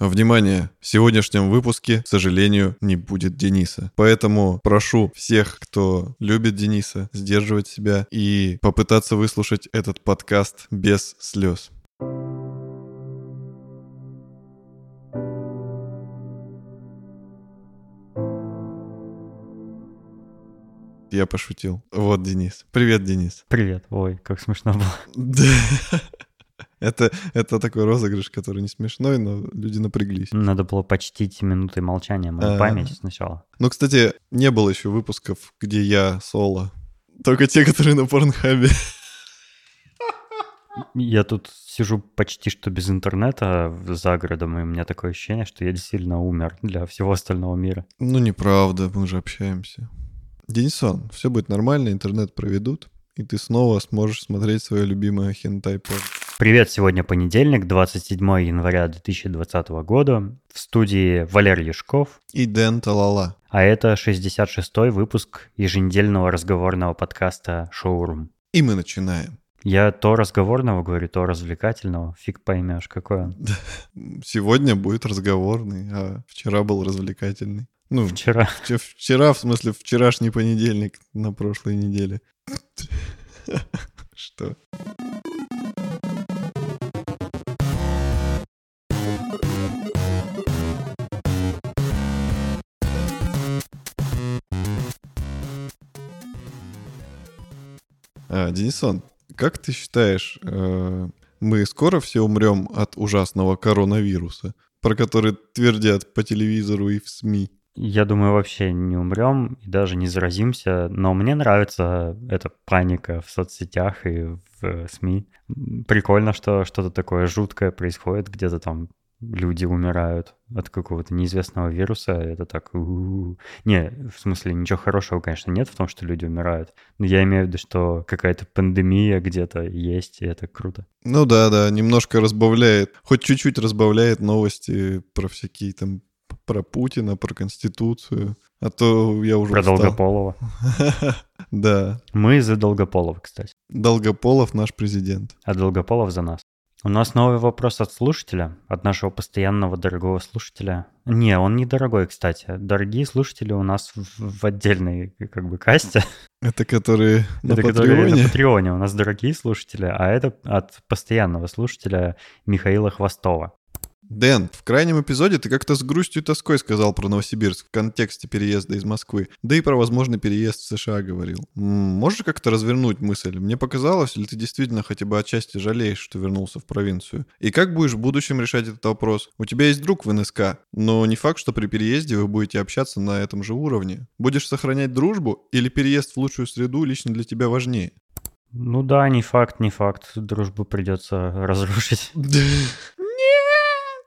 Внимание! В сегодняшнем выпуске, к сожалению, не будет Дениса. Поэтому прошу всех, кто любит Дениса, сдерживать себя и попытаться выслушать этот подкаст без слез. Я пошутил. Вот Денис. Привет, Денис. Привет. Ой, как смешно было. Это, это такой розыгрыш, который не смешной, но люди напряглись. Надо было почтить минутой молчания мою А. память сначала. Ну, кстати, не было еще выпусков, где я соло. Только те, которые на порнхабе. Я тут сижу почти что без интернета за городом, и у меня такое ощущение, что я действительно умер для всего остального мира. Ну, неправда, мы же общаемся. Денисон, все будет нормально, интернет проведут, и ты снова сможешь смотреть свое любимое хентай порно. Привет, сегодня понедельник, 27 января 2020 года. В студии Валерий Яшков, И Дэн Талала. а это 66-й выпуск еженедельного разговорного подкаста «Шоурум». И мы начинаем. Я то разговорного говорю, то развлекательного. Фиг поймешь, какой он. Сегодня будет разговорный, а вчера был развлекательный. Ну, вчера, вчера, в смысле, вчерашний понедельник на прошлой неделе. Что? А, Денисон, как ты считаешь, э, мы скоро все умрем от ужасного коронавируса, про который твердят по телевизору и в СМИ? Я думаю, вообще не умрем и даже не заразимся, но мне нравится эта паника в соцсетях и в э, СМИ. Прикольно, что что-то такое жуткое происходит, где-то там люди умирают от какого-то неизвестного вируса. Это так... у-у-у. Не, в смысле, ничего хорошего, конечно, нет в том, что люди умирают. Но я имею в виду, что какая-то пандемия где-то есть, и это круто. Ну да, да, немножко разбавляет, хоть чуть-чуть разбавляет новости про всякие там про Путина, про Конституцию. А то я уже Про устал. Долгополова. Да, Мы за Долгополова, кстати. Долгополов наш президент. А Долгополов за нас. У нас новый вопрос от слушателя, от нашего постоянного дорогого слушателя. Не, он не дорогой, кстати. Дорогие слушатели у нас в, в отдельной как бы касте. Это которые на это которые Патреоне. на Патреоне у нас дорогие слушатели, а это от постоянного слушателя Михаила Хвостова. Дэн, в крайнем эпизоде ты как-то с грустью и тоской сказал про Новосибирск в контексте переезда из Москвы, да и про возможный переезд в США говорил. Можешь как-то развернуть мысль? Мне показалось, или ты действительно хотя бы отчасти жалеешь, что вернулся в провинцию? И как будешь в будущем решать этот вопрос? У тебя есть друг в НСК, но не факт, что при переезде вы будете общаться на этом же уровне. Будешь сохранять дружбу или переезд в лучшую среду лично для тебя важнее? Ну да, не факт, не факт. Дружбу придется разрушить.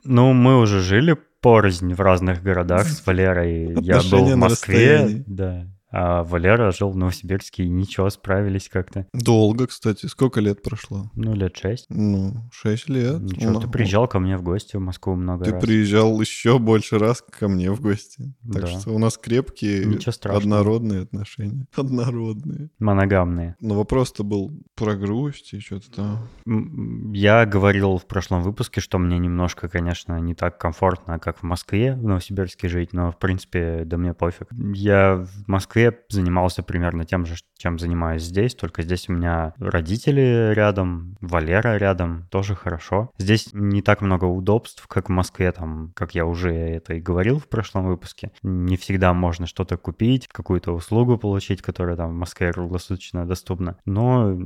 Ну, мы уже жили порознь в разных городах с Валерой. Я был в Москве, да. А Валера жил в Новосибирске, и ничего, справились как-то. Долго, кстати. Сколько лет прошло? Ну, лет шесть. Ну, 6 лет. Ничего, Ну, ты приезжал ко мне в гости в Москву много Ты раз. приезжал еще больше раз ко мне в гости. Так Да. что у нас крепкие, однородные отношения. Однородные. Моногамные. Но вопрос-то был про грусть и что-то там. Я говорил в прошлом выпуске, что мне немножко, конечно, не так комфортно, как в Москве, в Новосибирске жить, но, в принципе, да мне пофиг. Я в Москве занимался примерно тем же, чем занимаюсь здесь, только здесь у меня родители рядом, Валера рядом, тоже хорошо. Здесь не так много удобств, как в Москве, там, как я уже это и говорил в прошлом выпуске. Не всегда можно что-то купить, какую-то услугу получить, которая там в Москве круглосуточно доступна. Но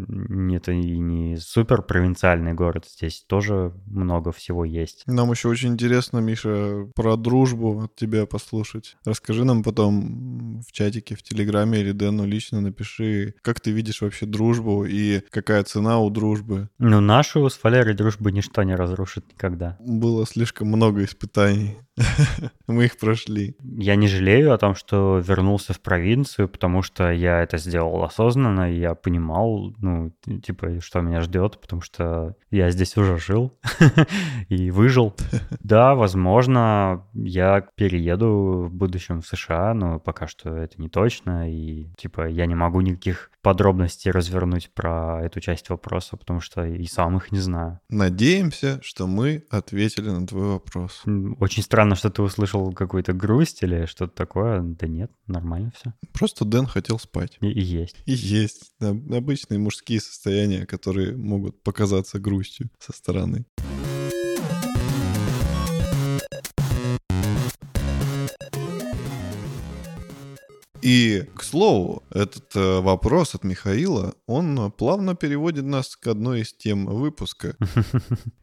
это и не супер провинциальный город, здесь тоже много всего есть. Нам еще очень интересно, Миша, про дружбу от тебя послушать. Расскажи нам потом в чатике, в Телеграме или Дэну лично напиши, как ты видишь вообще дружбу и какая цена у дружбы. Ну, нашу с Валерой дружбу ничто не разрушит никогда. Было слишком много испытаний. Мы их прошли. Я не жалею о том, что вернулся в провинцию, потому что я это сделал осознанно, и я понимал, ну, типа, что меня ждет, потому что я здесь уже жил и выжил. Да, возможно, я перееду в будущем в США, но пока что это не точно, и, типа, я не могу никаких подробности развернуть про эту часть вопроса, потому что и сам их не знаю. Надеемся, что мы ответили на твой вопрос. Очень странно, что ты услышал какую-то грусть или что-то такое. Да нет, нормально все. Просто Дэн хотел спать. И, и есть. И есть. Да, обычные мужские состояния, которые могут показаться грустью со стороны. И, к слову, этот э, вопрос от Михаила, он плавно переводит нас к одной из тем выпуска.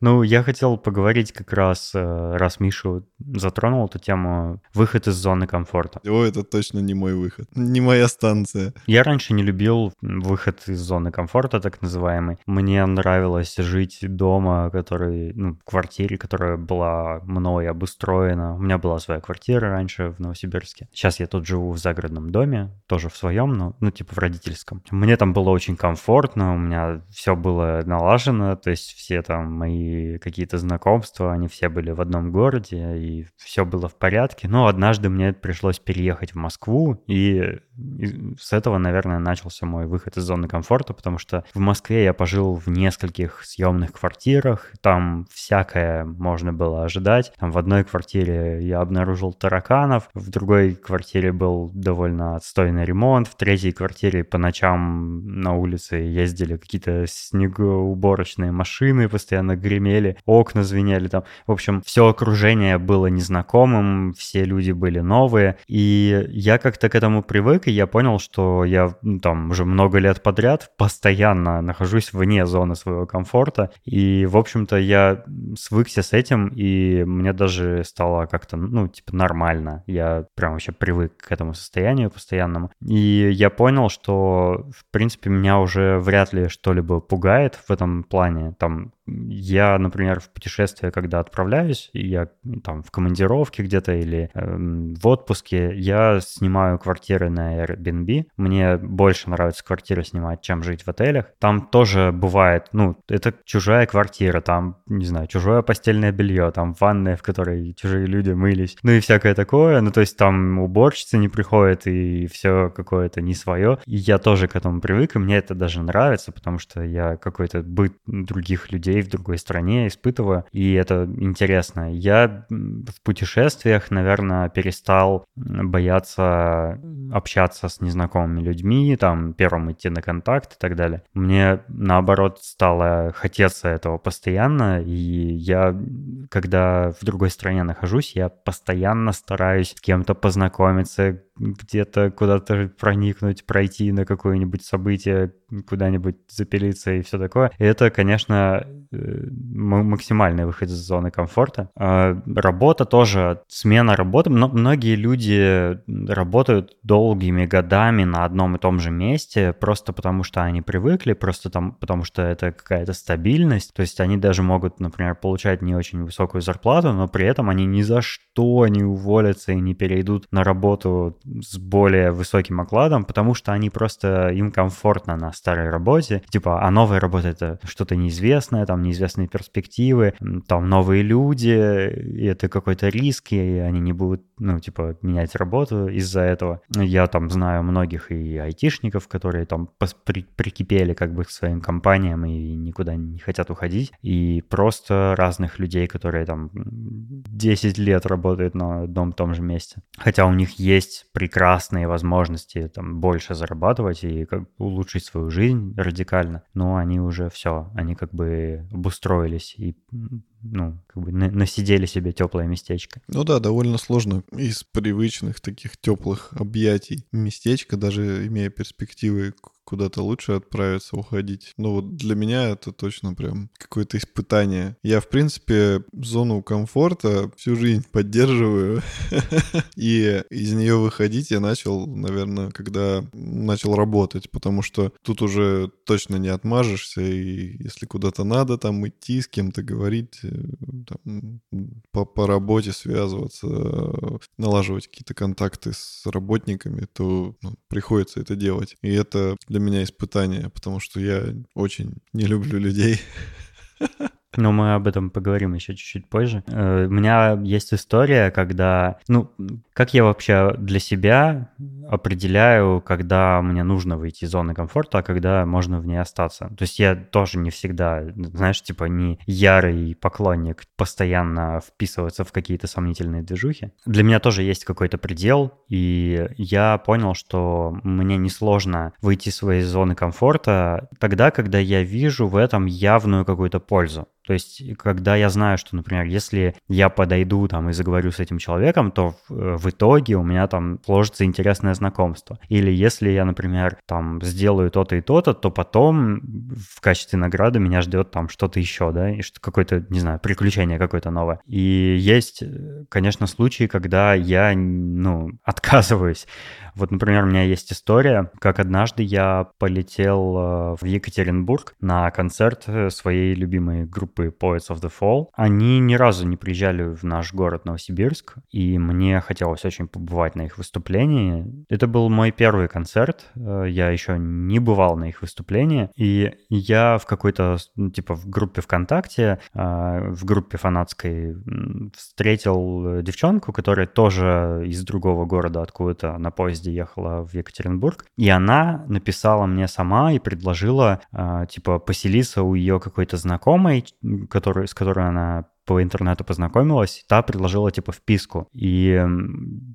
Ну, я хотел поговорить как раз, э, раз Мишу затронул эту тему, выход из зоны комфорта. О, это точно не мой выход, не моя станция. Я раньше не любил выход из зоны комфорта, так называемый. Мне нравилось жить дома, который, ну, в квартире, которая была мной обустроена. У меня была своя квартира раньше в Новосибирске. Сейчас я тут живу в загородном доме, тоже в своем, но, ну, типа в родительском. Мне там было очень комфортно, у меня все было налажено, то есть все там мои какие-то знакомства, они все были в одном городе, и все было в порядке. Но однажды мне пришлось переехать в Москву, и с этого, наверное, начался мой выход из зоны комфорта, потому что в Москве я пожил в нескольких съемных квартирах, там всякое можно было ожидать. Там в одной квартире я обнаружил тараканов, в другой квартире был довольно на отстойный ремонт. В третьей квартире по ночам на улице ездили какие-то снегоуборочные машины, постоянно гремели, окна звенели там. В общем, все окружение было незнакомым, все люди были новые. И я как-то к этому привык, и я понял, что я ну, там уже много лет подряд постоянно нахожусь вне зоны своего комфорта. И, в общем-то, я свыкся с этим, и мне даже стало как-то, ну, типа, нормально. Я прям вообще привык к этому состоянию постоянному. И я понял, что, в принципе, меня уже вряд ли что-либо пугает в этом плане. Там я, например, в путешествие, когда отправляюсь, я там в командировке где-то или э, в отпуске, я снимаю квартиры на Airbnb. Мне больше нравится квартиры снимать, чем жить в отелях. Там тоже бывает, ну, это чужая квартира, там, не знаю, чужое постельное белье, там ванная, в которой чужие люди мылись, ну и всякое такое. Ну, то есть там уборщица не приходит, и все какое-то не свое. И я тоже к этому привык, и мне это даже нравится, потому что я какой-то быт других людей людей в другой стране испытываю, и это интересно. Я в путешествиях, наверное, перестал бояться общаться с незнакомыми людьми, там, первым идти на контакт и так далее. Мне, наоборот, стало хотеться этого постоянно, и я, когда в другой стране нахожусь, я постоянно стараюсь с кем-то познакомиться, где-то куда-то проникнуть, пройти на какое-нибудь событие, куда-нибудь запилиться и все такое. И это, конечно, э, максимальный выход из зоны комфорта. А работа тоже, смена работы. Многие люди работают долгими годами на одном и том же месте, просто потому что они привыкли, просто там, потому что это какая-то стабильность. То есть они даже могут, например, получать не очень высокую зарплату, но при этом они ни за что не уволятся и не перейдут на работу с более высоким окладом, потому что они просто, им комфортно на старой работе, типа, а новая работа это что-то неизвестное, там неизвестные перспективы, там новые люди, и это какой-то риск, и они не будут, ну, типа, менять работу из-за этого. Я там знаю многих и айтишников, которые там при прикипели как бы к своим компаниям и никуда не хотят уходить, и просто разных людей, которые там 10 лет работают на одном и том же месте. Хотя у них есть прекрасные возможности там больше зарабатывать и как улучшить свою жизнь радикально, но они уже все, они как бы обустроились и ну, как бы насидели себе теплое местечко. Ну да, довольно сложно из привычных таких теплых объятий местечко, даже имея перспективы куда-то лучше отправиться, уходить. Но вот для меня это точно прям какое-то испытание. Я, в принципе, зону комфорта всю жизнь поддерживаю. И из нее выходить я начал, наверное, когда начал работать, потому что тут уже точно не отмажешься, и если куда-то надо там идти, с кем-то говорить, э, там, по, по работе связываться, налаживать какие-то контакты с работниками, то ну, приходится это делать. И это для меня испытание, потому что я очень не люблю людей. Но мы об этом поговорим еще чуть-чуть позже. Э, у меня есть история, когда, ну, как я вообще для себя определяю, когда мне нужно выйти из зоны комфорта, а когда можно в ней остаться. То есть я тоже не всегда, знаешь, типа не ярый поклонник постоянно вписываться в какие-то сомнительные движухи. Для меня тоже есть какой-то предел, и я понял, что мне несложно выйти из своей зоны комфорта тогда, когда я вижу в этом явную какую-то пользу. То есть, когда я знаю, что, например, если я подойду там и заговорю с этим человеком, то в, э, в итоге у меня там сложится интересное знакомство. Или если я, например, там сделаю то-то и то-то, то потом в качестве награды меня ждет там что-то еще, да, и что какое-то, не знаю, приключение какое-то новое. И есть, э, конечно, случаи, когда я, ну, отказываюсь вот, например, у меня есть история, как однажды я полетел э, в Екатеринбург на концерт своей любимой группы Poets of the Fall. Они ни разу не приезжали в наш город Новосибирск, и мне хотелось очень побывать на их выступлении. Это был мой первый концерт, э, я еще не бывал на их выступлении, и я в какой-то, ну, типа, в группе ВКонтакте, в группе фанатской встретил девчонку, которая тоже из другого города откуда-то на поезде ехала в Екатеринбург, и она написала мне сама и предложила, э, типа, поселиться у ее какой-то знакомой, который, с которой она по интернету познакомилась, та предложила типа вписку. И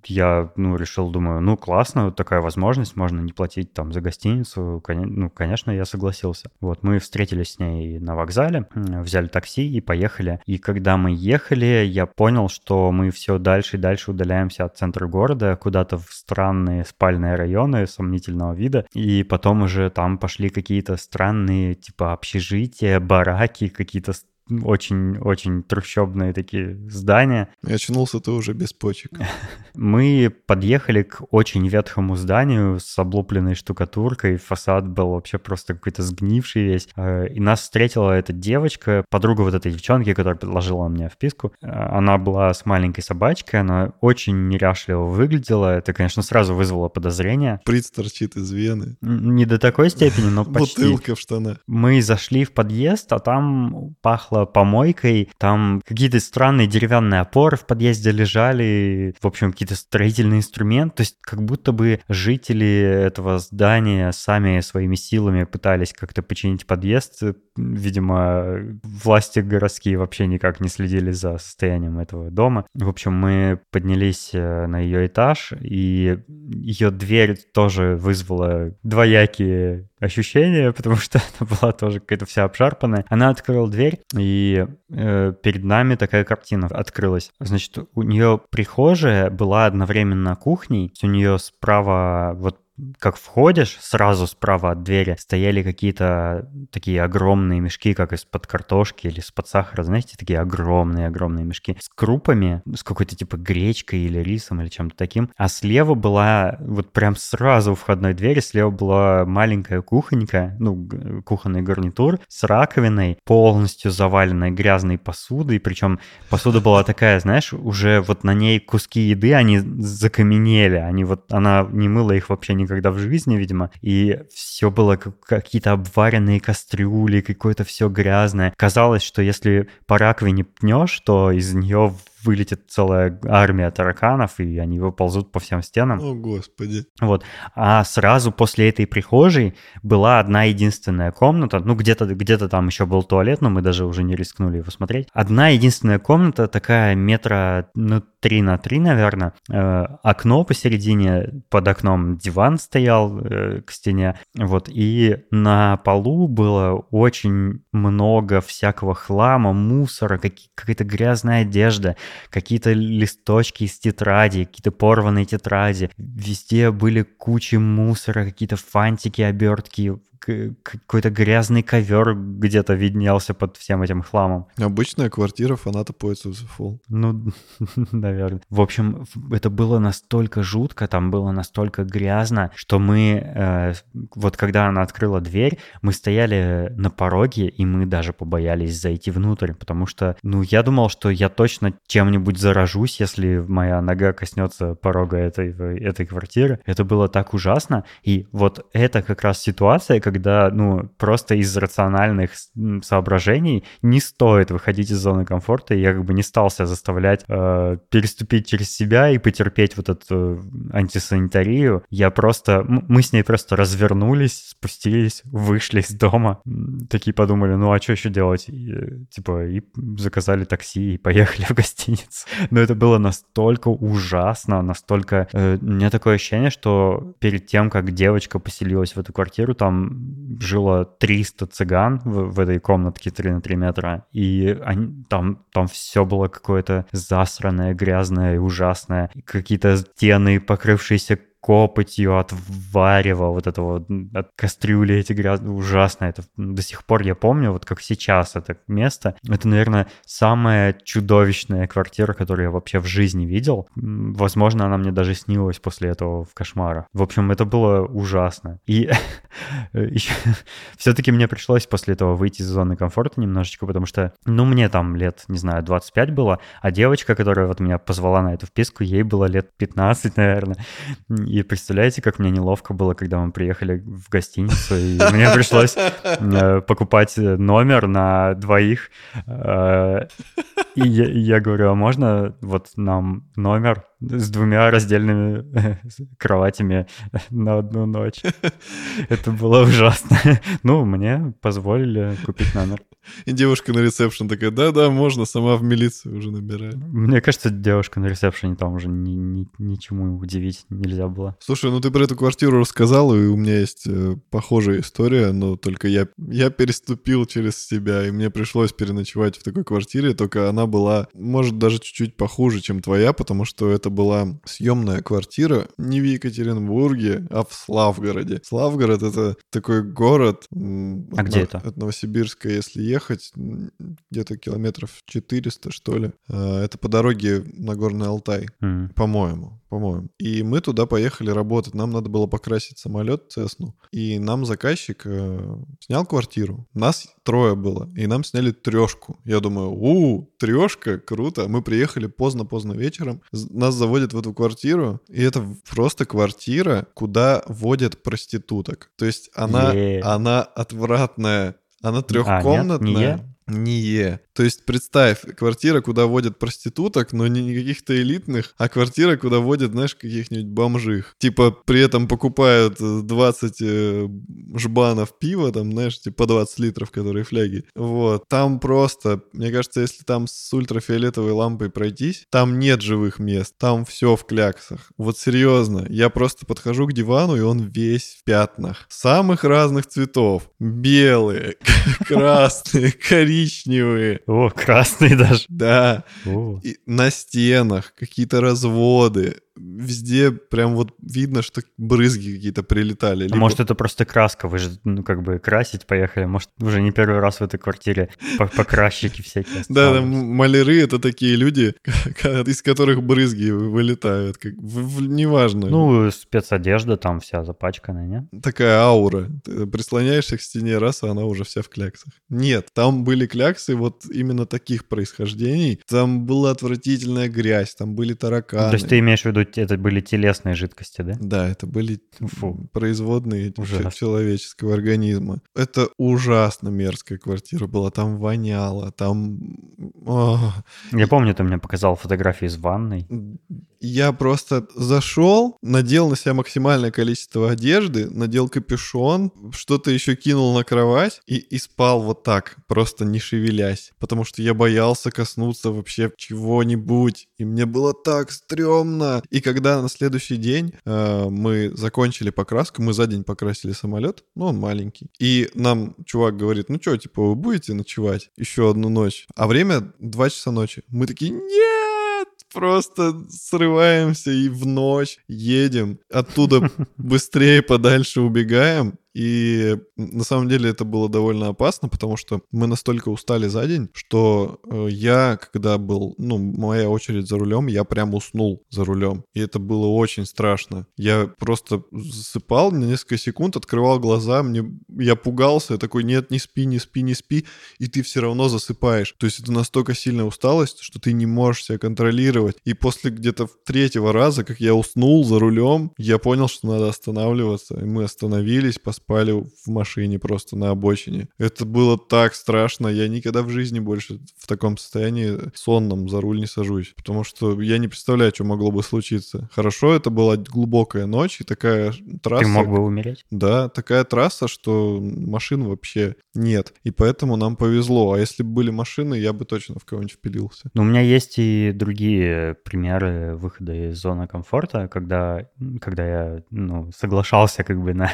я, ну, решил, думаю, ну, классно, такая возможность, можно не платить там за гостиницу. Ну, конечно, я согласился. Вот, мы встретились с ней на вокзале, взяли такси и поехали. И когда мы ехали, я понял, что мы все дальше и дальше удаляемся от центра города, куда-то в странные спальные районы сомнительного вида. И потом уже там пошли какие-то странные, типа, общежития, бараки, какие-то очень-очень трущобные такие здания. И очнулся ты уже без почек. Мы подъехали к очень ветхому зданию с облупленной штукатуркой. Фасад был вообще просто какой-то сгнивший весь. Э, и нас встретила эта девочка, подруга вот этой девчонки, которая предложила мне вписку. Э, она была с маленькой собачкой, она очень неряшливо выглядела. Это, конечно, сразу вызвало подозрение. Приц торчит из вены. Не до такой степени, но почти. Бутылка в штанах. Мы зашли в подъезд, а там пахло помойкой, там какие-то странные деревянные опоры в подъезде лежали, в общем, какие-то строительные инструменты, то есть как будто бы жители этого здания сами своими силами пытались как-то починить подъезд, видимо, власти городские вообще никак не следили за состоянием этого дома. В общем, мы поднялись э, на ее этаж, и ее дверь тоже вызвала двоякие ощущения, потому что она была тоже какая-то вся обшарпанная. Она открыла дверь, и э, перед нами такая картина открылась. Значит, у нее прихожая была одновременно кухней, у нее справа вот как входишь, сразу справа от двери стояли какие-то такие огромные мешки, как из-под картошки или из-под сахара, знаете, такие огромные-огромные мешки с крупами, с какой-то типа гречкой или рисом или чем-то таким. А слева была, вот прям сразу у входной двери, слева была маленькая кухонька, ну, кухонный гарнитур с раковиной, полностью заваленной грязной посудой, причем посуда была такая, знаешь, уже вот на ней куски еды, они закаменели, они вот, она не мыла их вообще ни никогда в жизни, видимо, и все было как какие-то обваренные кастрюли, какое-то все грязное. Казалось, что если по раковине пнешь, то из нее вылетит целая армия тараканов, и они выползут по всем стенам. О, господи. Вот. А сразу после этой прихожей была одна единственная комната, ну, где-то где там еще был туалет, но мы даже уже не рискнули его смотреть. Одна единственная комната, такая метра, ну, 3 на 3, наверное. Э, окно посередине, под окном диван стоял э, к стене. Вот. И на полу было очень много всякого хлама, мусора, какая-то грязная одежда какие-то листочки из тетради, какие-то порванные тетради. Везде были кучи мусора, какие-то фантики, обертки, какой-то грязный ковер где-то виднелся под всем этим хламом. Обычная квартира фаната Poets of the Fall. Ну, наверное. В общем, это было настолько жутко, там было настолько грязно, что мы, э, вот когда она открыла дверь, мы стояли на пороге, и мы даже побоялись зайти внутрь, потому что, ну, я думал, что я точно чем-нибудь заражусь, если моя нога коснется порога этой, этой квартиры. Это было так ужасно. И вот это как раз ситуация, когда, ну, просто из рациональных соображений не стоит выходить из зоны комфорта, и я как бы не стал себя заставлять э, переступить через себя и потерпеть вот эту э, антисанитарию. Я просто... Мы с ней просто развернулись, спустились, вышли из дома, такие подумали, ну а что еще делать? И, типа, и заказали такси и поехали в гостиницу. Но это было настолько ужасно, настолько... Э, у меня такое ощущение, что перед тем, как девочка поселилась в эту квартиру, там жило 300 цыган в, в этой комнатке 3 на 3 метра, и они, там, там все было какое-то засранное, грязное и ужасное. Какие-то стены, покрывшиеся копотью от варева, вот этого, от кастрюли эти грязные, ужасно. Это до сих пор я помню, вот как сейчас это место. Это, наверное, самая чудовищная квартира, которую я вообще в жизни видел. Возможно, она мне даже снилась после этого в кошмарах. В общем, это было ужасно. И все-таки мне пришлось после этого выйти из зоны комфорта немножечко, потому что, ну, мне там лет, не знаю, 25 было, а девочка, которая вот меня позвала на эту вписку, ей было лет 15, наверное. И представляете, как мне неловко было, когда мы приехали в гостиницу, и мне пришлось э, покупать номер на двоих. Э, и я говорю, а можно вот нам номер с двумя раздельными кроватями на одну ночь. Это было ужасно. Ну, мне позволили купить номер. И девушка на ресепшн такая, да-да, можно, сама в милицию уже набирает. Мне кажется, девушка на ресепшене там уже ни, ни, ничему удивить нельзя было. Слушай, ну ты про эту квартиру рассказал, и у меня есть э, похожая история, но только я, я переступил через себя, и мне пришлось переночевать в такой квартире, только она была, может, даже чуть-чуть похуже, чем твоя, потому что это была съемная квартира не в Екатеринбурге, а в Славгороде. Славгород — это такой город... А где это? От Новосибирска, если ехать, где-то километров 400, что ли. А, это по дороге на Горный Алтай, mm. по-моему по-моему. И мы туда поехали работать. Нам надо было покрасить самолет Цесну. И нам заказчик э, снял квартиру. Нас трое было. И нам сняли трешку. Я думаю, у, трешка, круто. Мы приехали поздно-поздно вечером. Нас заводят в эту квартиру. И это просто квартира, куда водят проституток. То есть она, она отвратная. Она трехкомнатная. А, нет, не Не. То есть представь, квартира, куда водят проституток, но не каких-то элитных, а квартира, куда водят, знаешь, каких-нибудь бомжих. Типа при этом покупают 20 э, жбанов пива, там, знаешь, типа по 20 литров, которые фляги. Вот. Там просто, мне кажется, если там с ультрафиолетовой лампой пройтись, там нет живых мест, там все в кляксах. Вот серьезно, я просто подхожу к дивану, и он весь в пятнах. Самых разных цветов. Белые, красные, коричневые. О, красный даже. Да. И на стенах какие-то разводы везде прям вот видно, что брызги какие-то прилетали. Либо... А может, это просто краска, вы же, ну, как бы красить поехали, может, уже не первый раз в этой квартире покрасчики всякие. Да, да, маляры — это такие люди, из которых брызги вылетают, как, неважно. Ну, спецодежда там вся запачканная, нет? Такая аура. Ты прислоняешься к стене раз, а она уже вся в кляксах. Нет, там были кляксы вот именно таких происхождений. Там была отвратительная грязь, там были тараканы. То есть ты имеешь в виду это были телесные жидкости, да? Да, это были Фу. производные Ужасно. человеческого организма. Это ужасно мерзкая квартира была, там воняло, там... О. Я помню, ты мне показал фотографии из ванной я просто зашел, надел на себя максимальное количество одежды, надел капюшон, что-то еще кинул на кровать и, и спал вот так, просто не шевелясь, потому что я боялся коснуться вообще чего-нибудь, и мне было так стрёмно. И когда на следующий день э, мы закончили покраску, мы за день покрасили самолет, ну он маленький, и нам чувак говорит, ну что, типа вы будете ночевать еще одну ночь, а время 2 часа ночи. Мы такие, нет! Просто срываемся и в ночь едем. Оттуда быстрее подальше убегаем. И на самом деле это было довольно опасно, потому что мы настолько устали за день, что э, я, когда был, ну, моя очередь за рулем, я прям уснул за рулем. И это было очень страшно. Я просто засыпал на несколько секунд, открывал глаза, мне я пугался, я такой, нет, не спи, не спи, не спи, и ты все равно засыпаешь. То есть это настолько сильная усталость, что ты не можешь себя контролировать. И после где-то третьего раза, как я уснул за рулем, я понял, что надо останавливаться. И мы остановились, поспали спали в машине просто на обочине. Это было так страшно. Я никогда в жизни больше в таком состоянии сонном за руль не сажусь, потому что я не представляю, что могло бы случиться. Хорошо, это была глубокая ночь и такая трасса... Ты мог бы умереть? Да, такая трасса, что машин вообще нет. И поэтому нам повезло. А если бы были машины, я бы точно в кого-нибудь впилился. Но у меня есть и другие примеры выхода из зоны комфорта, когда, когда я ну, соглашался как бы на,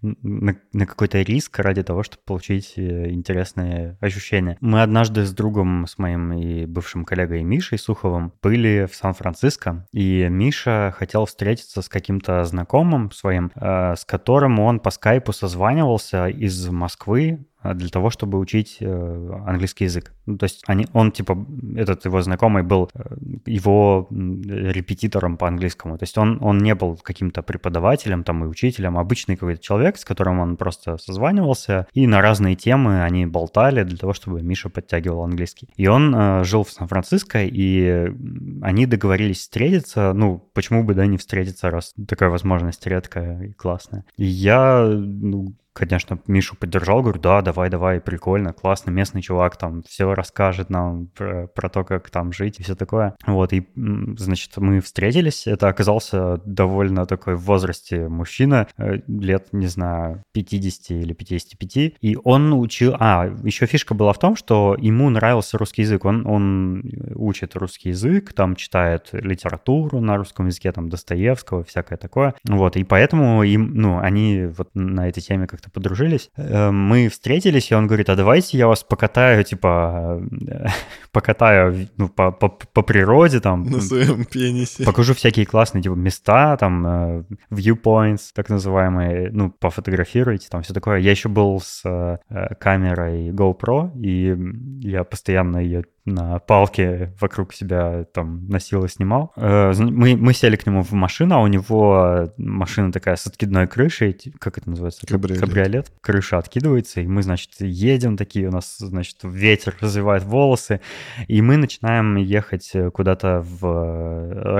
на, на какой-то риск ради того, чтобы получить э, интересные ощущения. Мы однажды с другом, с моим и бывшим коллегой Мишей Суховым были в Сан-Франциско, и Миша хотел встретиться с каким-то знакомым своим, э, с которым он по скайпу созванивался из Москвы, для того, чтобы учить э, английский язык. Ну, то есть они, он, типа, этот его знакомый был э, его репетитором по английскому. То есть он, он не был каким-то преподавателем там и учителем, а обычный какой-то человек, с которым он просто созванивался, и на разные темы они болтали для того, чтобы Миша подтягивал английский. И он э, жил в Сан-Франциско, и они договорились встретиться, ну, почему бы, да, не встретиться, раз такая возможность редкая и классная. И я, ну, конечно, Мишу поддержал, говорю, да, давай, давай, прикольно, классно, местный чувак там все расскажет нам про, про то, как там жить и все такое. Вот, и, значит, мы встретились, это оказался довольно такой в возрасте мужчина, э, лет, не знаю, 50 или 55, и он учил, а, еще фишка была в том, что ему нравился русский язык, он, он учит русский язык, там читает литературу на русском языке, там Достоевского, всякое такое, вот, и поэтому им, ну, они вот на этой теме как-то как-то подружились. Э, мы встретились, и он говорит, а давайте я вас покатаю, типа, э, покатаю ну, по, по, по природе там. На своем пенисе. Покажу всякие классные типа, места, там, э, viewpoints, так называемые, ну, пофотографируйте, там все такое. Я еще был с камерой GoPro, и я постоянно ее на палке вокруг себя там носил и снимал. Э, мы, мы сели к нему в машину, а у него машина такая с откидной крышей, как это называется? Кабриолет. Кабриолет. Крыша откидывается, и мы, значит, едем такие, у нас, значит, ветер развивает волосы, и мы начинаем ехать куда-то в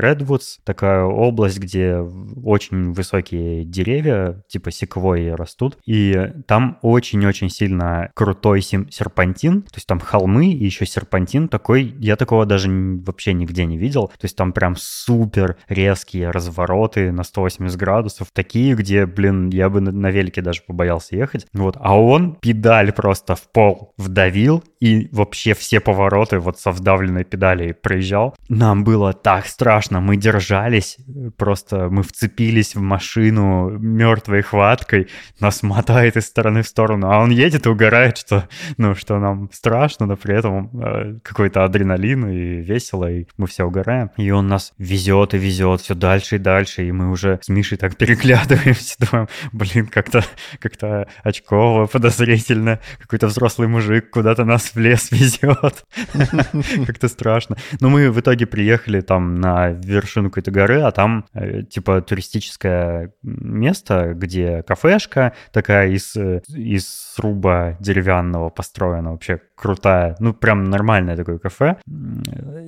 Redwoods, такая область, где очень высокие деревья, типа секвойи растут, и там очень-очень сильно крутой серпантин, то есть там холмы и еще серпантин один такой, я такого даже вообще нигде не видел. То есть там прям супер резкие развороты на 180 градусов, такие, где, блин, я бы на велике даже побоялся ехать. Вот, а он педаль просто в пол вдавил и вообще все повороты вот со вдавленной педали проезжал. Нам было так страшно, мы держались, просто мы вцепились в машину мертвой хваткой, нас мотает из стороны в сторону, а он едет и угорает, что, ну, что нам страшно, но при этом э, какой-то адреналин и весело, и мы все угораем. И он нас везет и везет все дальше и дальше, и мы уже с Мишей так переглядываемся, думаем, блин, как-то как очково, подозрительно, какой-то взрослый мужик куда-то нас в лес везет. Как-то страшно. Но мы в итоге приехали там на вершину какой-то горы, а там э, типа туристическое место, где кафешка такая из, э, из сруба деревянного построена, вообще крутая, ну прям нормальное такое кафе,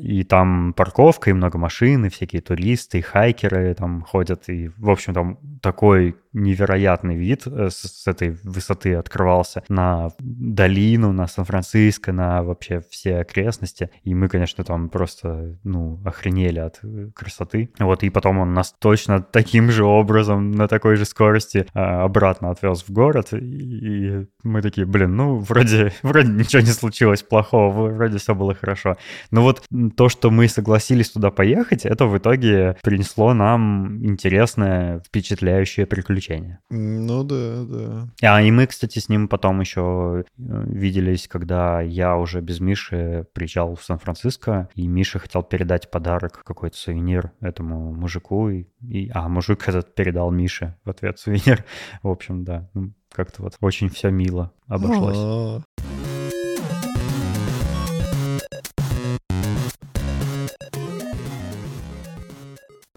и там парковка, и много машин, и всякие туристы, и хайкеры там ходят, и, в общем, там такой невероятный вид э, с, с этой высоты открывался на долину, на Сан-Франциско, на вообще все окрестности. И мы, конечно, там просто, ну, охренели от э, красоты. Вот, и потом он нас точно таким же образом, на такой же скорости а, обратно отвез в город. И мы такие, блин, ну, вроде, вроде ничего не случилось плохого, вроде все было хорошо. Но вот то, что мы согласились туда поехать, это в итоге принесло нам интересное, впечатляющее приключение. Ну да, да. А и мы, кстати, с ним потом еще э, виделись, когда я уже без Миши приезжал в Сан-Франциско, и Миша хотел передать подарок, какой-то сувенир этому мужику, и, и, а мужик этот передал Мише в ответ сувенир. В общем, да, как-то вот очень все мило обошлось. А-а-а.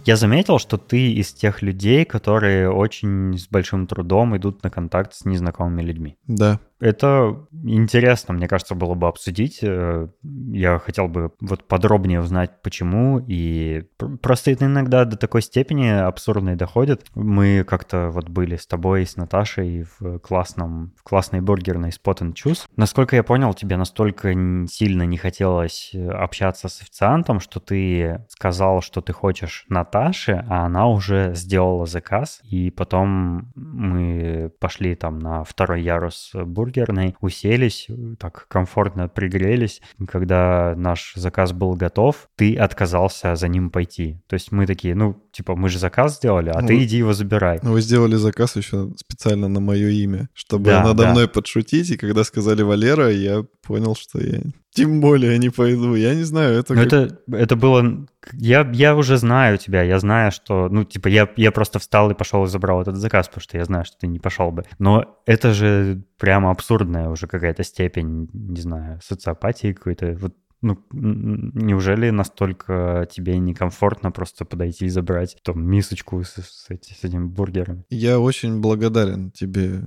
Я заметил, что ты из тех людей, которые очень с большим трудом идут на контакт с незнакомыми людьми. Да. Это интересно, мне кажется, было бы обсудить. Э, я хотел бы вот подробнее узнать, почему, и просто это иногда до такой степени абсурдной доходит. Мы как-то вот были с тобой, с Наташей в классном, в классной бургерной Spot and Choose. Насколько я понял, тебе настолько сильно не хотелось общаться с официантом, что ты сказал, что ты хочешь Наташе, а она уже сделала заказ, и потом мы пошли там на второй ярус бургерной, уселись, так комфортно пригрелись. Когда наш заказ был готов, ты отказался за ним пойти. То есть мы такие, ну, типа, мы же заказ сделали, а ну, ты иди его забирай. Ну, вы сделали заказ еще специально на мое имя, чтобы да, надо да. мной подшутить, и когда сказали Валера, я понял, что я тем более не пойду. Я не знаю, это... как... это, это было... Я, я уже знаю тебя, я знаю, что... Ну, типа, я, я просто встал и пошел и забрал этот заказ, потому что я знаю, что ты не пошел бы. Но это же прямо абсурдная уже какая-то степень, не знаю, социопатии какой-то. Вот ну, неужели настолько тебе некомфортно просто подойти и забрать там мисочку с, с, с этим бургером? Я очень благодарен тебе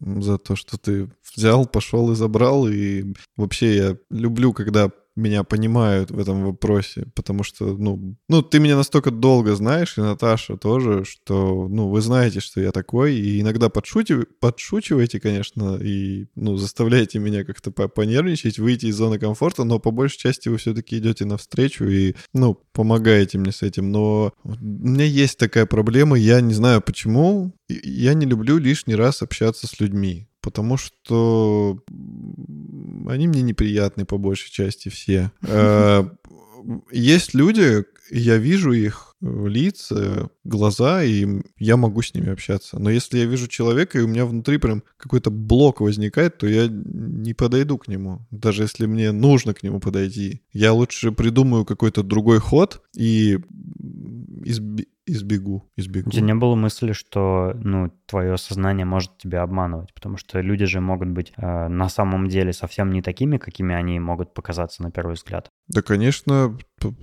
за то, что ты взял, пошел и забрал. И вообще я люблю, когда меня понимают в этом вопросе, потому что, ну, ну, ты меня настолько долго знаешь, и Наташа тоже, что, ну, вы знаете, что я такой, и иногда подшутив... подшучиваете, конечно, и, ну, заставляете меня как-то понервничать, выйти из зоны комфорта, но по большей части вы все-таки идете навстречу и, ну, помогаете мне с этим. Но у меня есть такая проблема, я не знаю почему, я не люблю лишний раз общаться с людьми потому что они мне неприятны по большей части все. Э, есть люди, я вижу их лица, глаза, и я могу с ними общаться. Но если я вижу человека, и у меня внутри прям какой-то блок возникает, то я не подойду к нему. Даже если мне нужно к нему подойти. Я лучше придумаю какой-то другой ход и изби избегу, избегу. У тебя не было мысли, что ну, твое сознание может тебя обманывать, потому что люди же могут быть э, на самом деле совсем не такими, какими они могут показаться на первый взгляд. Да, конечно,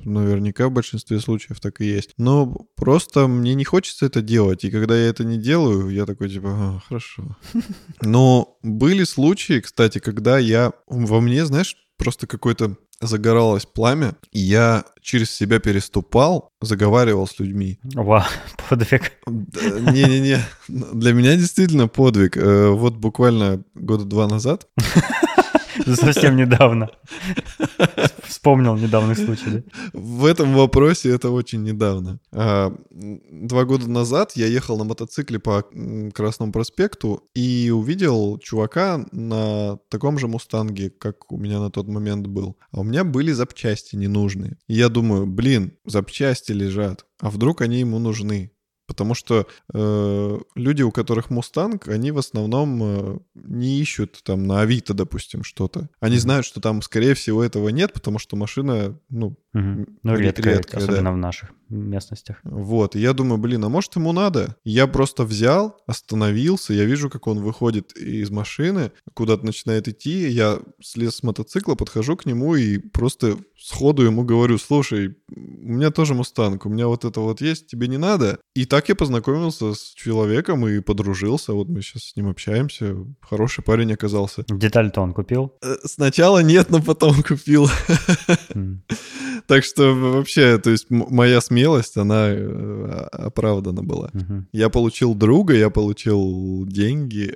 наверняка в большинстве случаев так и есть. Но просто мне не хочется это делать, и когда я это не делаю, я такой типа, а, хорошо. Но были случаи, кстати, когда я во мне, знаешь, просто какой-то загоралось пламя, и я через себя переступал, заговаривал с людьми. Вау, подвиг. Не-не-не, для меня действительно подвиг. Э, вот буквально года два назад Совсем недавно. Вспомнил недавний случай? В этом вопросе это очень недавно. А, два года назад я ехал на мотоцикле по Красному проспекту и увидел чувака на таком же мустанге, как у меня на тот момент был. А у меня были запчасти ненужные. И я думаю, блин, запчасти лежат. А вдруг они ему нужны? Потому что э, люди, у которых Мустанг, они в основном э, не ищут там на Авито, допустим, что-то. Они знают, что там, скорее всего, этого нет, потому что машина, ну, mm-hmm. ну редкая, редкая, особенно да. в наших местностях. Вот, и я думаю, блин, а может ему надо? Я просто взял, остановился, я вижу, как он выходит из машины, куда-то начинает идти, я слез с мотоцикла, подхожу к нему и просто сходу ему говорю, слушай, у меня тоже Мустанг, у меня вот это вот есть, тебе не надо? И так я познакомился с человеком и подружился, вот мы сейчас с ним общаемся, хороший парень оказался. Деталь-то он купил? Э, сначала нет, но потом купил. Так что вообще, то есть моя смелость, она э, оправдана была. Я получил друга, я получил деньги.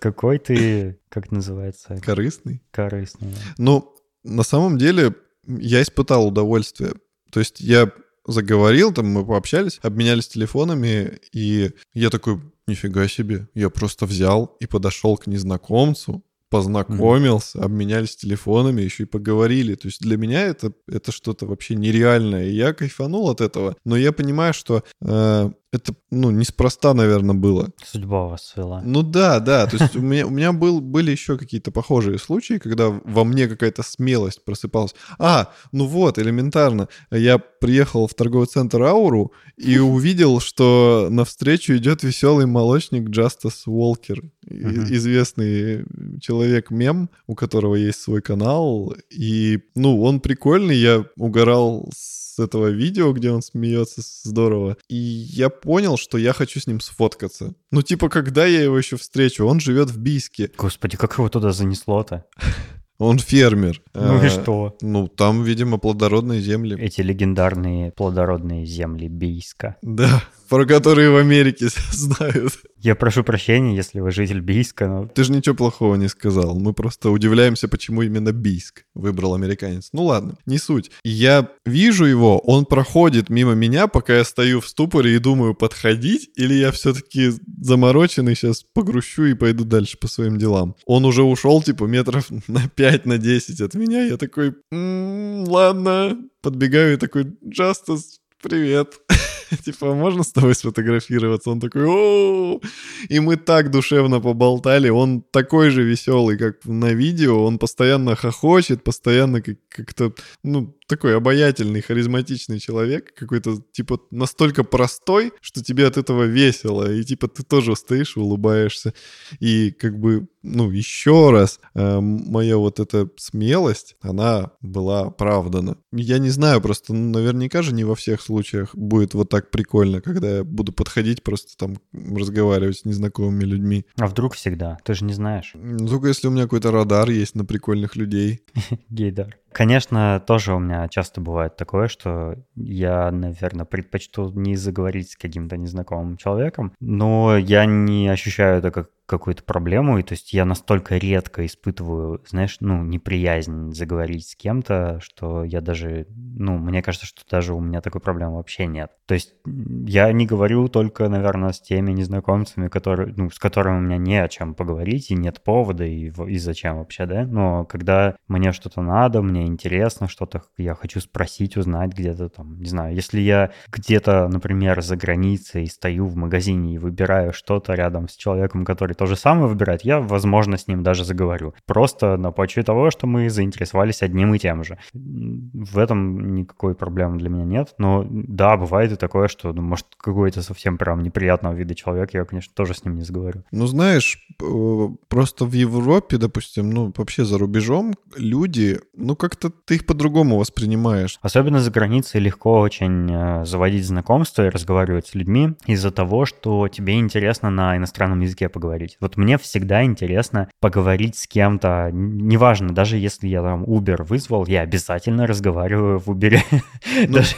Какой ты, как называется? Корыстный. Корыстный. Ну, на самом деле, я испытал удовольствие. То есть я заговорил, там мы пообщались, обменялись телефонами, и я такой, нифига себе, я просто взял и подошел к незнакомцу, познакомился, mm-hmm. обменялись телефонами, еще и поговорили. То есть для меня это, это что-то вообще нереальное. И я кайфанул от этого. Но я понимаю, что э, это, ну, неспроста, наверное, было. Судьба вас свела. Ну да, да. То есть у меня, у меня был, были еще какие-то похожие случаи, когда во мне какая-то смелость просыпалась. А, ну вот, элементарно. Я приехал в торговый центр Ауру и увидел, что навстречу идет веселый молочник Justice Walker, известный человек-мем, у которого есть свой канал. И, ну, он прикольный, я угорал с с этого видео, где он смеется здорово. И я понял, что я хочу с ним сфоткаться. Ну, типа, когда я его еще встречу? Он живет в Бийске. Господи, как его туда занесло-то? Он фермер. Ну и А, что? Ну, там, видимо, плодородные земли. Эти легендарные плодородные земли Бийска. Да, про которые в Америке знают. Я прошу прощения, если вы житель Бийска, но Ты же ничего плохого не сказал. Мы просто удивляемся, почему именно Бийск выбрал американец. Ну ладно, не суть. Я вижу его, он проходит мимо меня, пока я стою в ступоре и думаю, подходить, или я все-таки замороченный сейчас погрущу и пойду дальше по своим делам. Он уже ушел, типа, метров на 5, на 10 от меня. Я такой, «М, ладно. Подбегаю и такой, Джастас, привет. Типа, можно с тобой сфотографироваться? Он такой, о И мы так душевно поболтали. Он такой же веселый, как на видео. Он постоянно хохочет, постоянно как- как-то, ну, такой обаятельный, харизматичный человек. Какой-то, типа, настолько простой, что тебе от этого весело. И, типа, ты тоже стоишь и улыбаешься. И, как бы, ну, еще раз, э, моя вот эта смелость, она была оправдана. Я не знаю, просто ну, наверняка же не во всех случаях будет вот так прикольно, когда я буду подходить просто там разговаривать с незнакомыми людьми. а вдруг всегда? Ты же не знаешь. Только если у меня какой-то радар есть на прикольных людей. Гейдар. Конечно, тоже у меня часто бывает такое, что я, наверное, предпочту не заговорить с каким-то незнакомым человеком, но я не ощущаю это как какую-то проблему, и то есть я настолько редко испытываю, знаешь, ну, неприязнь заговорить с кем-то, что я даже, ну, мне кажется, что даже у меня такой проблемы вообще нет. То есть я не говорю только, наверное, с теми незнакомцами, которые, ну, с которыми у меня не о чем поговорить, и нет повода, и, и зачем вообще, да? Но когда мне что-то надо, мне интересно что-то, я хочу спросить, узнать где-то там, не знаю, если я где-то, например, за границей стою в магазине и выбираю что-то рядом с человеком, который то же самое выбирает, я, возможно, с ним даже заговорю. Просто на почве того, что мы заинтересовались одним и тем же. В этом никакой проблемы для меня нет. Но да, бывает и такое, что, ну, может, какой-то совсем прям неприятного вида человек, я, конечно, тоже с ним не заговорю. Ну, знаешь, э, просто в Европе, допустим, ну, вообще за рубежом люди, ну, как-то ты их по-другому воспринимаешь. Особенно за границей легко очень э, заводить знакомства и разговаривать с людьми из-за того, что тебе интересно на иностранном языке поговорить. Вот мне всегда интересно поговорить с кем-то, неважно, даже если я там Uber вызвал, я обязательно разговариваю в Uber. Даже-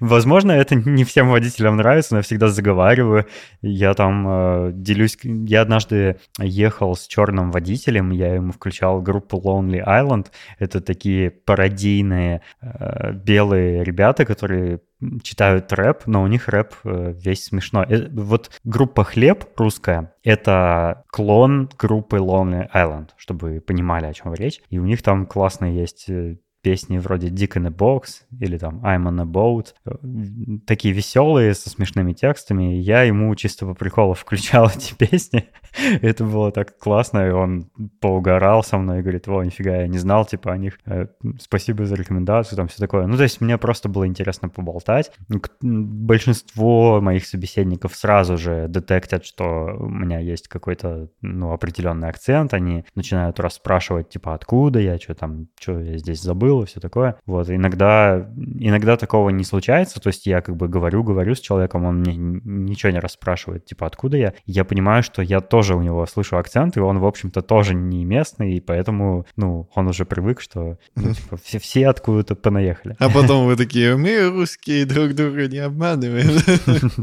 Возможно, это не всем водителям нравится, но я всегда заговариваю. Я там э, делюсь... Я однажды ехал с черным водителем, я ему включал группу Lonely Island. Это такие пародийные э, белые ребята, которые читают рэп, но у них рэп э, весь смешной. Э, Вот группа «Хлеб» русская — это клон группы Lonely Island, чтобы вы понимали, о чем речь. И у них там классные есть э, песни вроде Dick in a Box или там I'm on a Boat. Такие веселые, со смешными текстами. Я ему чисто по приколу включал эти песни. Это было так классно, и он поугарал со мной и говорит, о, нифига, я не знал, типа, о них. Э, Спасибо за рекомендацию, там все такое. Ну, то есть мне просто было интересно поболтать. Большинство моих собеседников сразу же детектят, что у меня есть какой-то, ну, определенный акцент. Они начинают расспрашивать, типа, откуда я, что там, что я здесь забыл и все такое. Вот, иногда, иногда такого не случается, то есть я как бы говорю, говорю с человеком, он мне ничего не расспрашивает, типа, откуда я. Я понимаю, что я тоже у него слышу акцент, и он, в общем-то, тоже не местный, и поэтому, ну, он уже привык, что, ну, типа, все, все откуда-то понаехали. А потом вы такие, мы русские друг друга не обманываем.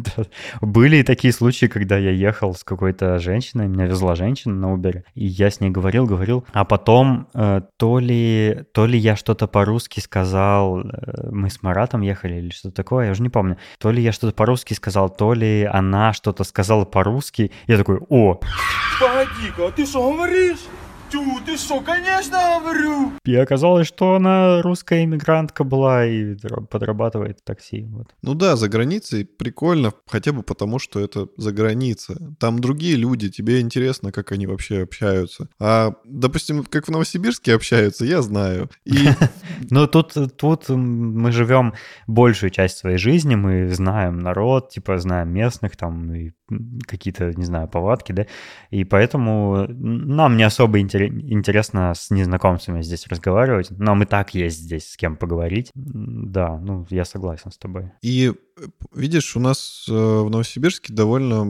Были такие случаи, когда я ехал с какой-то женщиной, меня везла женщина на Uber, и я с ней говорил, говорил, а потом э, то ли, то ли я что-то по-русски сказал, э, мы с Маратом ехали или что-то такое, я уже не помню, то ли я что-то по-русски сказал, то ли она что-то сказала по-русски, я такой, о, Погоди-ка, ты что говоришь? Тю, ты что, конечно говорю. и оказалось, что она русская иммигрантка была и др- подрабатывает в такси, вот. Ну да, за границей прикольно, хотя бы потому, что это за граница. Там другие люди, тебе интересно, как они вообще общаются. А, допустим, как в Новосибирске общаются, я знаю. Ну, тут, тут мы живем большую часть своей жизни, мы знаем народ, типа, знаем местных, там, и какие-то, не знаю, повадки, да, и поэтому нам не особо интере- интересно с незнакомцами здесь разговаривать, нам и так есть здесь с кем поговорить. Да, ну, я согласен с тобой. И э, видишь, у нас э, в Новосибирске довольно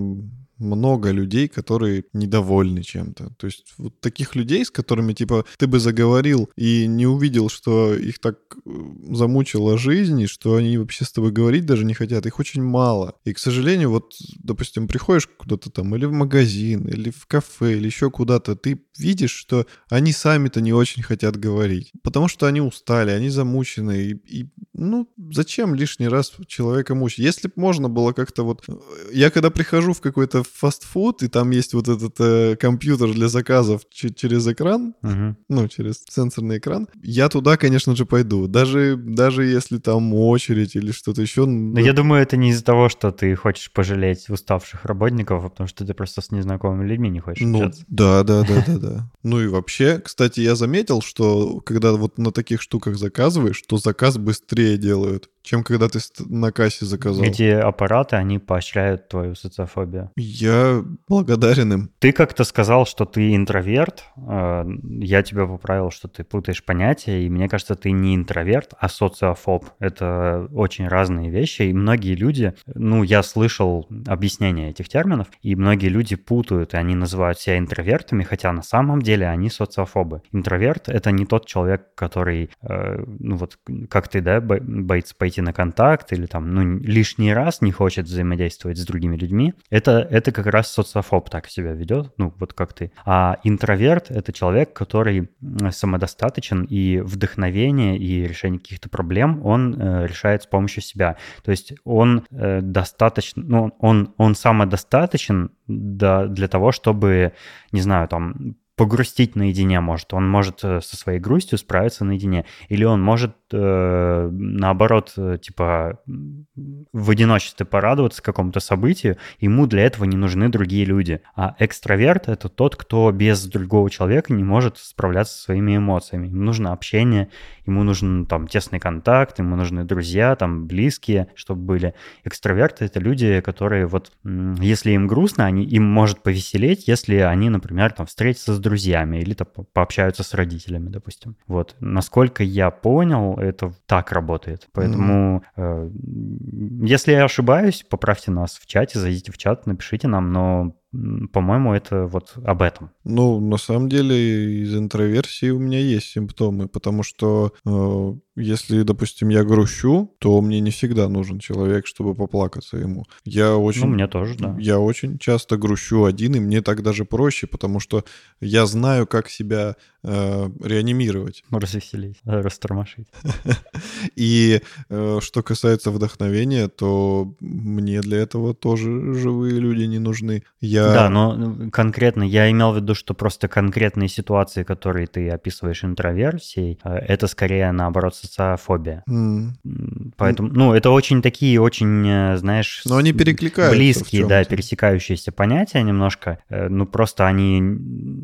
много людей, которые недовольны чем-то. То есть вот таких людей, с которыми, типа, ты бы заговорил и не увидел, что их так э, замучила жизнь, и что они вообще с тобой говорить даже не хотят, их очень мало. И, к сожалению, вот, допустим, приходишь куда-то там или в магазин, или в кафе, или еще куда-то, ты видишь, что они сами-то не очень хотят говорить. Потому что они устали, они замучены. И, и ну, зачем лишний раз человека мучить? Если бы можно было как-то вот... Э, я когда прихожу в какой-то фастфуд, и там есть вот этот э, компьютер для заказов через экран, Мгм. ну, через сенсорный экран, я туда, конечно же, пойду. Даже, даже если там очередь или что-то еще. Но я думаю, это не из-за того, что ты хочешь пожалеть уставших работников, а потому что ты просто с незнакомыми людьми не хочешь Ну, общаться. да, да, да, да, да. Ну и вообще, кстати, я заметил, что когда вот на таких штуках заказываешь, то заказ быстрее делают, чем когда ты на кассе заказал. Эти аппараты, они поощряют твою социофобию. Я благодарен им. Ты как-то сказал, что ты интроверт. Э, Я тебя поправил, что ты путаешь понятия, и мне кажется, ты не интроверт, а социофоб. Это очень разные вещи, и многие люди, ну, я слышал объяснение этих терминов, и многие люди путают, и они называют себя интровертами, хотя на самом деле они социофобы. Интроверт — это не тот человек, который, э, ну, вот как ты, да, бо- боится пойти на контакт или там, ну, лишний раз не хочет взаимодействовать с другими людьми. Это, это как раз социофоб так себя ведет, ну, вот как ты. А интроверт — это человек, который самодостаточен, и вдохновение, и решение каких-то проблем он э, решает с помощью себя. То есть он э, достаточно, ну, он, он самодостаточен да, для того, чтобы, не знаю, там, погрустить наедине может. Он может э, со своей грустью справиться наедине. Или он может, э, наоборот, э, типа в одиночестве порадоваться какому-то событию. Ему для этого не нужны другие люди. А экстраверт — это тот, кто без другого человека не может справляться со своими эмоциями. Ему нужно общение, ему нужен там тесный контакт, ему нужны друзья, там близкие, чтобы были. Экстраверты — это люди, которые вот, если им грустно, они, им может повеселеть, если они, например, там встретятся с друзьями или там, по- пообщаются с родителями, допустим. Вот. Насколько я понял, это так работает. Поэтому, э, если я ошибаюсь, поправьте нас в чате, зайдите в чат, напишите нам, но, по-моему, это вот об этом. Ну, на самом деле, из интроверсии у меня есть симптомы, потому что э, если, допустим, я грущу, то мне не всегда нужен человек, чтобы поплакаться ему. Я очень... Ну, мне тоже, да. Я очень часто грущу один, и мне так даже проще, потому что я знаю, как себя э, реанимировать. Развеселить, э, растормошить. И э, что касается вдохновения, то мне для этого тоже живые люди не нужны. Я... Да, но ну, конкретно я имел в виду, что просто конкретные ситуации, которые ты описываешь интроверсией, э, это скорее наоборот социофобия. М, Поэтому, ну, это очень такие, очень, э, знаешь, Но они перекликаются близкие, да, пересекающиеся понятия немножко. э, Ну, просто они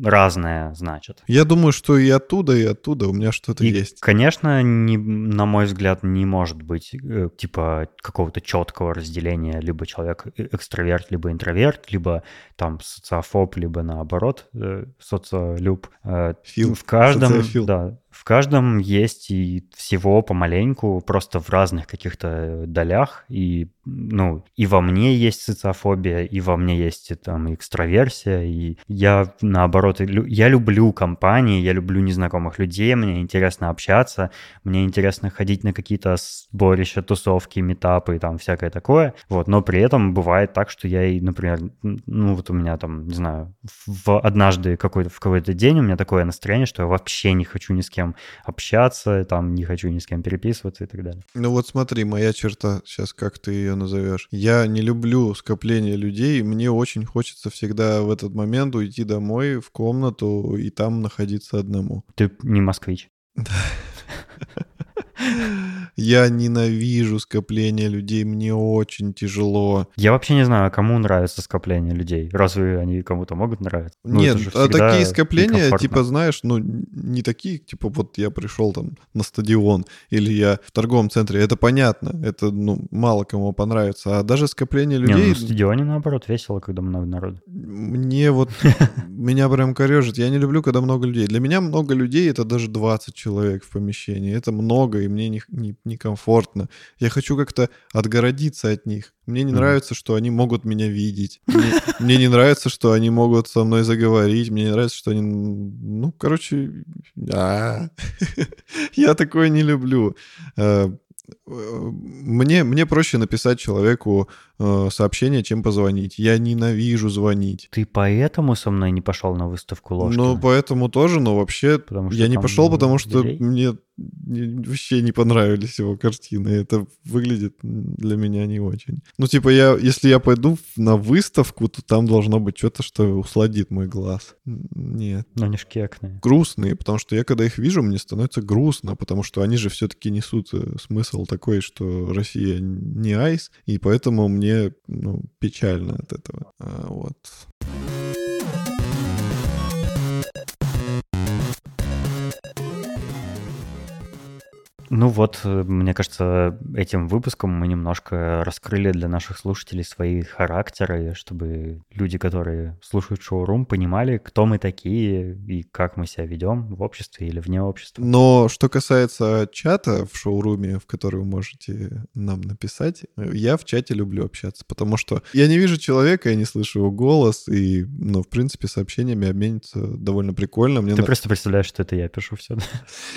разные значат. Я думаю, что и оттуда, и оттуда у меня что-то И, есть. конечно, не, на мой взгляд, не может быть э, типа какого-то четкого разделения либо человек экстраверт, либо интроверт, либо там социофоб, либо наоборот социолюб. Фил, в каждом, социофил. да, в каждом есть и всего помаленьку, просто в разных каких-то долях. И, ну, и во мне есть социофобия, и во мне есть и, там экстраверсия. И я, наоборот, я люблю компании, я люблю незнакомых людей, мне интересно общаться, мне интересно ходить на какие-то сборища, тусовки, метапы и там всякое такое. Вот, но при этом бывает так, что я и, например, ну вот у меня там, не знаю, в однажды какой-то, в какой-то день у меня такое настроение, что я вообще не хочу ни с кем общаться, там не хочу ни с кем переписываться и так далее. Ну вот смотри, моя черта, сейчас как ты ее назовешь. Я не люблю скопление людей, мне очень хочется всегда в этот момент уйти домой в комнату и там находиться одному. Ты не москвич. Я ненавижу скопление людей, мне очень тяжело. Я вообще не знаю, кому нравится скопление людей. Разве они кому-то могут нравиться? Ну, Нет, а такие скопления, типа, знаешь, ну, не такие, типа, вот я пришел там на стадион или я в торговом центре, это понятно, это, ну, мало кому понравится, а даже скопление Не, ну, людей, на стадионе, наоборот, весело, когда много народу. мне вот, меня прям корежит, я не люблю, когда много людей. Для меня много людей — это даже 20 человек в помещении, это много, и мне не- не- некомфортно. Я хочу как-то отгородиться от них. Мне не Мгм. нравится, что они могут меня видеть. Мне, мне не нравится, что они могут со мной заговорить. Мне не нравится, что они... Ну, короче, я такое не люблю. Мне, мне проще написать человеку э, сообщение, чем позвонить. Я ненавижу звонить. Ты поэтому со мной не пошел на выставку Ложкина? Ну, поэтому тоже, но вообще я не пошел, потому что мне не- вообще не понравились его картины. Это выглядит для меня не очень. Ну, типа, я, если я пойду на выставку, то там должно быть что-то, что усладит мой глаз. Нет. Ну, они ж кекные. Грустные, потому что я, когда их вижу, мне становится грустно, потому что они же все-таки несут э, смысл такой, что Россия не айс, и поэтому мне ну, печально от этого. А, вот. Ну вот, э, мне кажется, этим выпуском мы немножко раскрыли для наших слушателей свои характеры, чтобы люди, которые слушают шоурум, понимали, кто мы такие и как мы себя ведем в обществе или вне общества. Но что касается чата в шоуруме, в который вы можете нам написать, э, я в чате люблю общаться, потому что я не вижу человека, я не слышу его голос, и, ну, в принципе, сообщениями обмениться довольно прикольно. Мне Ты на- просто представляешь, что это я пишу все.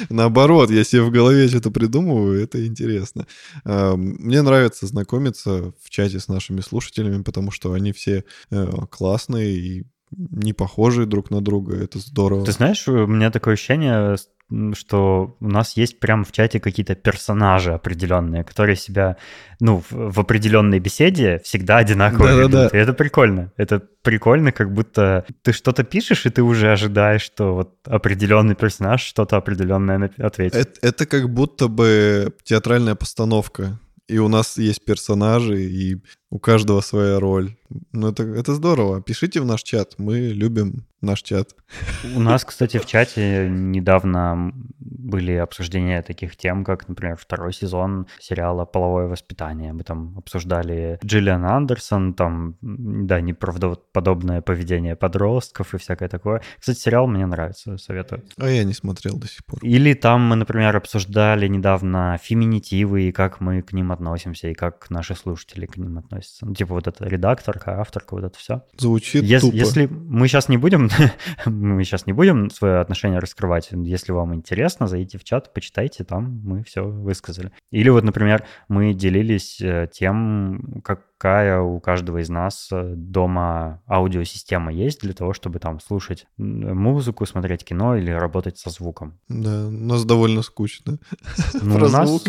Наоборот, я себе в голове что-то придумываю, это интересно. А, Мне нравится знакомиться в чате с нашими слушателями, потому что они все э, классные и не похожие друг на друга. Это здорово. Ты знаешь, у меня такое ощущение, м, что у нас есть прямо в чате какие-то персонажи определенные, которые себя, ну, в, в определенной беседе всегда одинаково Да-да-да. ведут. И это прикольно. Это прикольно, как будто ты что-то пишешь, и ты уже ожидаешь, что вот определенный персонаж что-то определенное ответит. Это, это как будто бы театральная постановка. И у нас есть персонажи, и у каждого своя роль. Ну, это, это здорово. Пишите в наш чат. Мы любим наш чат. У нас, кстати, в чате недавно были обсуждения таких тем, как, например, второй сезон сериала «Половое воспитание». Мы там обсуждали Джиллиан Андерсон, там, да, неправдоподобное поведение подростков и всякое такое. Кстати, сериал мне нравится, советую. А я не смотрел до сих пор. Или там мы, например, обсуждали недавно феминитивы и как мы к ним относимся, и как наши слушатели к ним относятся. Ну, типа вот это редакторка, авторка, вот это все. Звучит Ес- тупо. Если мы сейчас не будем, мы сейчас не будем свое отношение раскрывать. Если вам интересно, зайдите в чат, почитайте, там мы все высказали. Или вот, например, мы делились э, тем, какая у каждого из нас э, дома аудиосистема есть для того, чтобы там слушать музыку, смотреть кино или работать со звуком. Да, у нас довольно скучно. Ну, Про у нас, звук?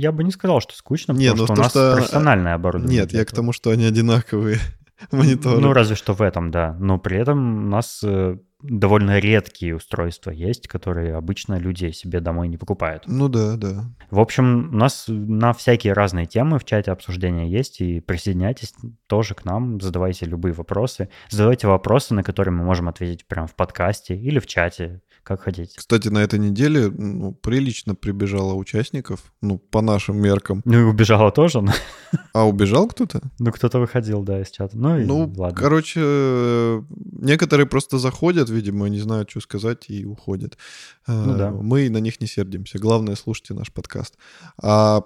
я бы не сказал, что скучно, Не, потому ну что у нас что- профессиональное оборудование. Нет, я к тому, что они одинаковые мониторы. Ну, разве что в этом, да. Но при этом у нас э, довольно редкие устройства есть, которые обычно люди себе домой не покупают. Ну да, да. В общем, у нас на всякие разные темы в чате обсуждения есть, и присоединяйтесь тоже к нам, задавайте любые вопросы. Задавайте вопросы, на которые мы можем ответить прямо в подкасте или в чате, как хотите. Кстати, на этой неделе ну, прилично прибежало участников, ну, по нашим меркам. Ну и убежала тоже, но А убежал кто-то? ну, кто-то выходил, да, из чата. Ну и Ну, ладно. короче, э, некоторые просто заходят, видимо, не знают, что сказать, и уходят. Э, Ну да. Мы на них не сердимся. Главное, слушайте наш подкаст. А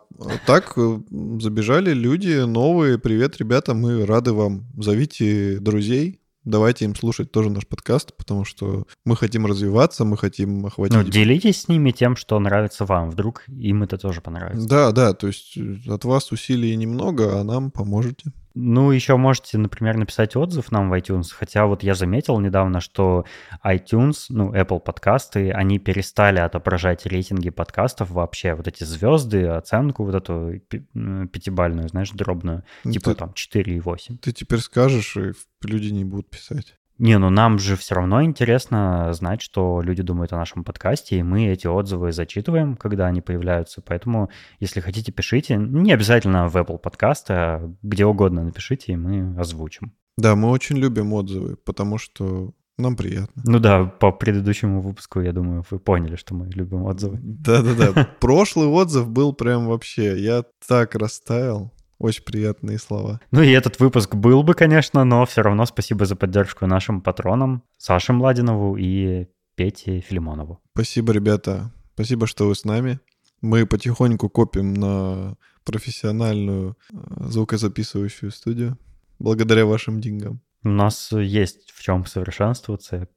так э, забежали люди новые. Привет, ребята, мы рады вам. Зовите друзей. Давайте им слушать тоже наш подкаст, потому что мы хотим развиваться, мы хотим охватить... Ну, делитесь с ними тем, что нравится вам. Вдруг им это тоже понравится. Да, да, то есть э, от вас усилий немного, а нам поможете. Ну, еще можете, например, написать отзыв нам в iTunes. Хотя вот я заметил недавно, что iTunes, ну, Apple подкасты, они перестали отображать рейтинги подкастов вообще. Вот эти звезды, оценку вот эту пятибальную, знаешь, дробную. Ну, Типа ты, там 4,8. ты теперь скажешь, и люди не будут писать. Не, ну нам же все равно интересно знать, что люди думают о нашем подкасте, и мы эти отзывы зачитываем, когда они появляются. Поэтому, если хотите, пишите. Не обязательно в Apple подкасты, а где угодно напишите, и мы озвучим. Да, мы очень любим отзывы, потому что нам приятно. Ну да, по предыдущему выпуску, я думаю, вы поняли, что мы любим отзывы. Да-да-да. Прошлый отзыв был прям вообще... Я так растаял. Очень приятные слова. Ну и этот выпуск был бы, конечно, но все равно спасибо за поддержку нашим патронам Саше Младинову и Пете Филимонову. Спасибо, ребята. Спасибо, что вы с нами. Мы потихоньку копим на профессиональную э, звукозаписывающую студию благодаря вашим деньгам. У нас есть в чем совершенствоваться,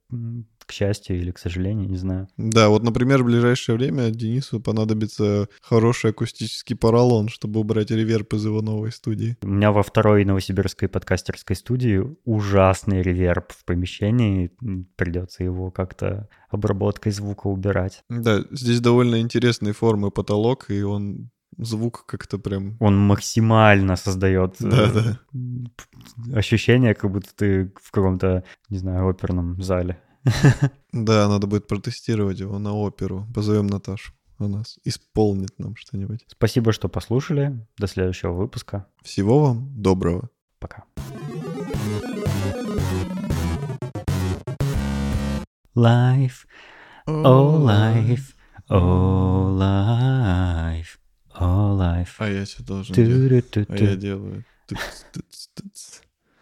к счастью или к сожалению, не знаю. Да, вот, например, в ближайшее время Денису понадобится хороший акустический поролон, чтобы убрать реверб из его новой студии. У меня во второй новосибирской подкастерской студии ужасный реверб в помещении. Придется его как-то обработкой звука убирать. Да, здесь довольно интересные формы потолок, и он звук как-то прям... Он максимально создает э, Да-да. п- ощущение, как будто ты в каком-то, не знаю, оперном зале. Да, надо будет протестировать его на оперу. Позовем Наташу. Она исполнит нам что-нибудь. Спасибо, что послушали. До следующего выпуска. Всего вам доброго. Пока. Life, oh life, oh life, oh life. А я что должен делать? А я делаю. Тыц, тыц, тыц.